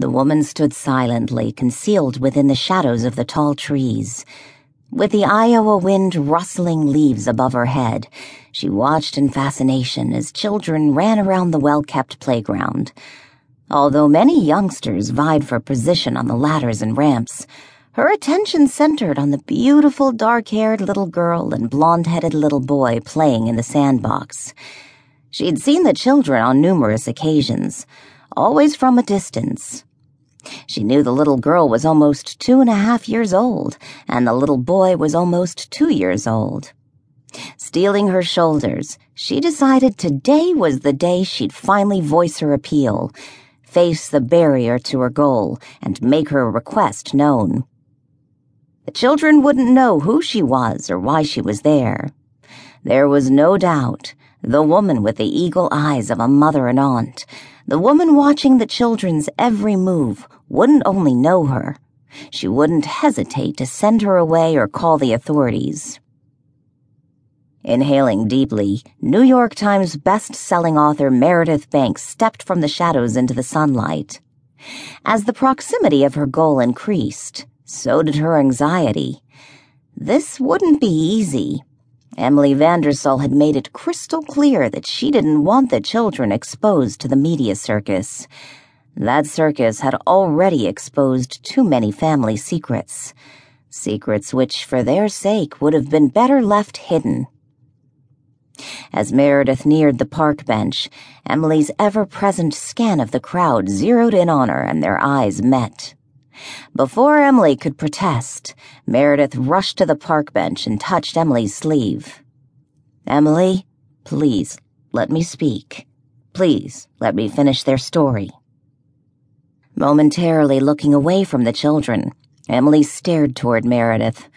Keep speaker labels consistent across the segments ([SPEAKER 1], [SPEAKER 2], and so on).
[SPEAKER 1] The woman stood silently, concealed within the shadows of the tall trees. With the Iowa wind rustling leaves above her head, she watched in fascination as children ran around the well kept playground. Although many youngsters vied for position on the ladders and ramps, her attention centered on the beautiful dark haired little girl and blonde headed little boy playing in the sandbox. She'd seen the children on numerous occasions, always from a distance, she knew the little girl was almost two and a half years old, and the little boy was almost two years old. Steeling her shoulders, she decided today was the day she'd finally voice her appeal, face the barrier to her goal, and make her request known. The children wouldn't know who she was or why she was there. There was no doubt the woman with the eagle eyes of a mother and aunt, the woman watching the children's every move, wouldn't only know her, she wouldn't hesitate to send her away or call the authorities. Inhaling deeply, New York Times best-selling author Meredith Banks stepped from the shadows into the sunlight. As the proximity of her goal increased, so did her anxiety. This wouldn't be easy. Emily Vandersol had made it crystal clear that she didn't want the children exposed to the media circus. That circus had already exposed too many family secrets. Secrets which, for their sake, would have been better left hidden. As Meredith neared the park bench, Emily's ever present scan of the crowd zeroed in on her and their eyes met. Before Emily could protest, Meredith rushed to the park bench and touched Emily's sleeve. Emily, please, let me speak. Please, let me finish their story. Momentarily looking away from the children, Emily stared toward Meredith.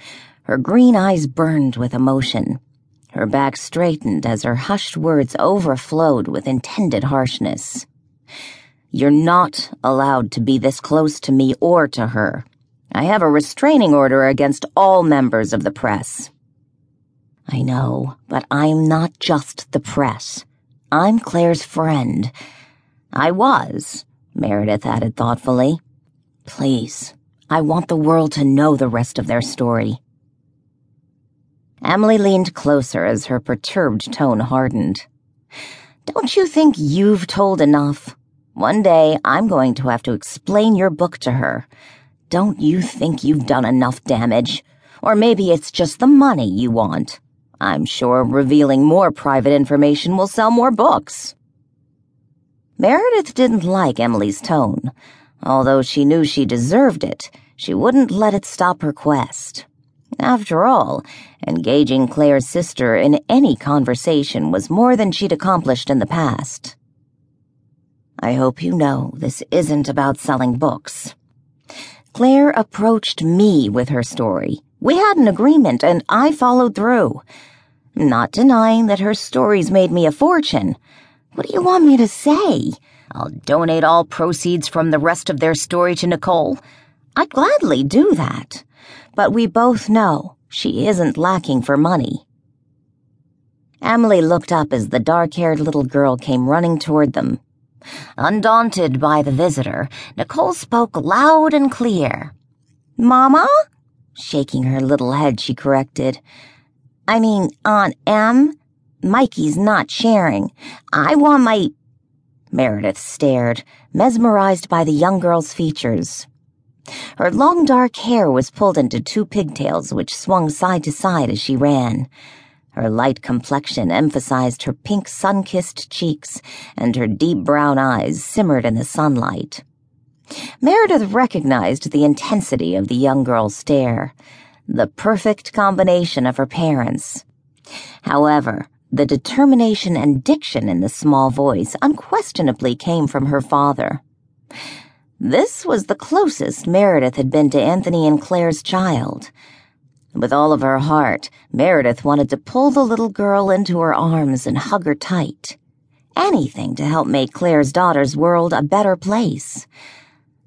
[SPEAKER 1] Her green eyes burned with emotion. Her back straightened as her hushed words overflowed with intended harshness. You're not allowed to be this close to me or to her. I have a restraining order against all members of the press. I know, but I'm not just the press. I'm Claire's friend. I was Meredith added thoughtfully. Please, I want the world to know the rest of their story. Emily leaned closer as her perturbed tone hardened. Don't you think you've told enough? One day I'm going to have to explain your book to her. Don't you think you've done enough damage? Or maybe it's just the money you want. I'm sure revealing more private information will sell more books. Meredith didn't like Emily's tone. Although she knew she deserved it, she wouldn't let it stop her quest. After all, engaging Claire's sister in any conversation was more than she'd accomplished in the past. I hope you know this isn't about selling books. Claire approached me with her story. We had an agreement, and I followed through. Not denying that her stories made me a fortune, what do you want me to say? I'll donate all proceeds from the rest of their story to Nicole. I'd gladly do that. But we both know she isn't lacking for money. Emily looked up as the dark haired little girl came running toward them. Undaunted by the visitor, Nicole spoke loud and clear. Mama? Shaking her little head, she corrected. I mean, Aunt Em? Mikey's not sharing. I want my. Meredith stared, mesmerized by the young girl's features. Her long dark hair was pulled into two pigtails which swung side to side as she ran. Her light complexion emphasized her pink sun kissed cheeks, and her deep brown eyes simmered in the sunlight. Meredith recognized the intensity of the young girl's stare, the perfect combination of her parents. However, the determination and diction in the small voice unquestionably came from her father. This was the closest Meredith had been to Anthony and Claire's child. With all of her heart, Meredith wanted to pull the little girl into her arms and hug her tight. Anything to help make Claire's daughter's world a better place.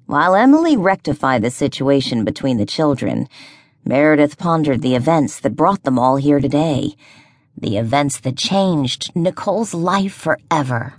[SPEAKER 1] While Emily rectified the situation between the children, Meredith pondered the events that brought them all here today the events that changed Nicole's life forever.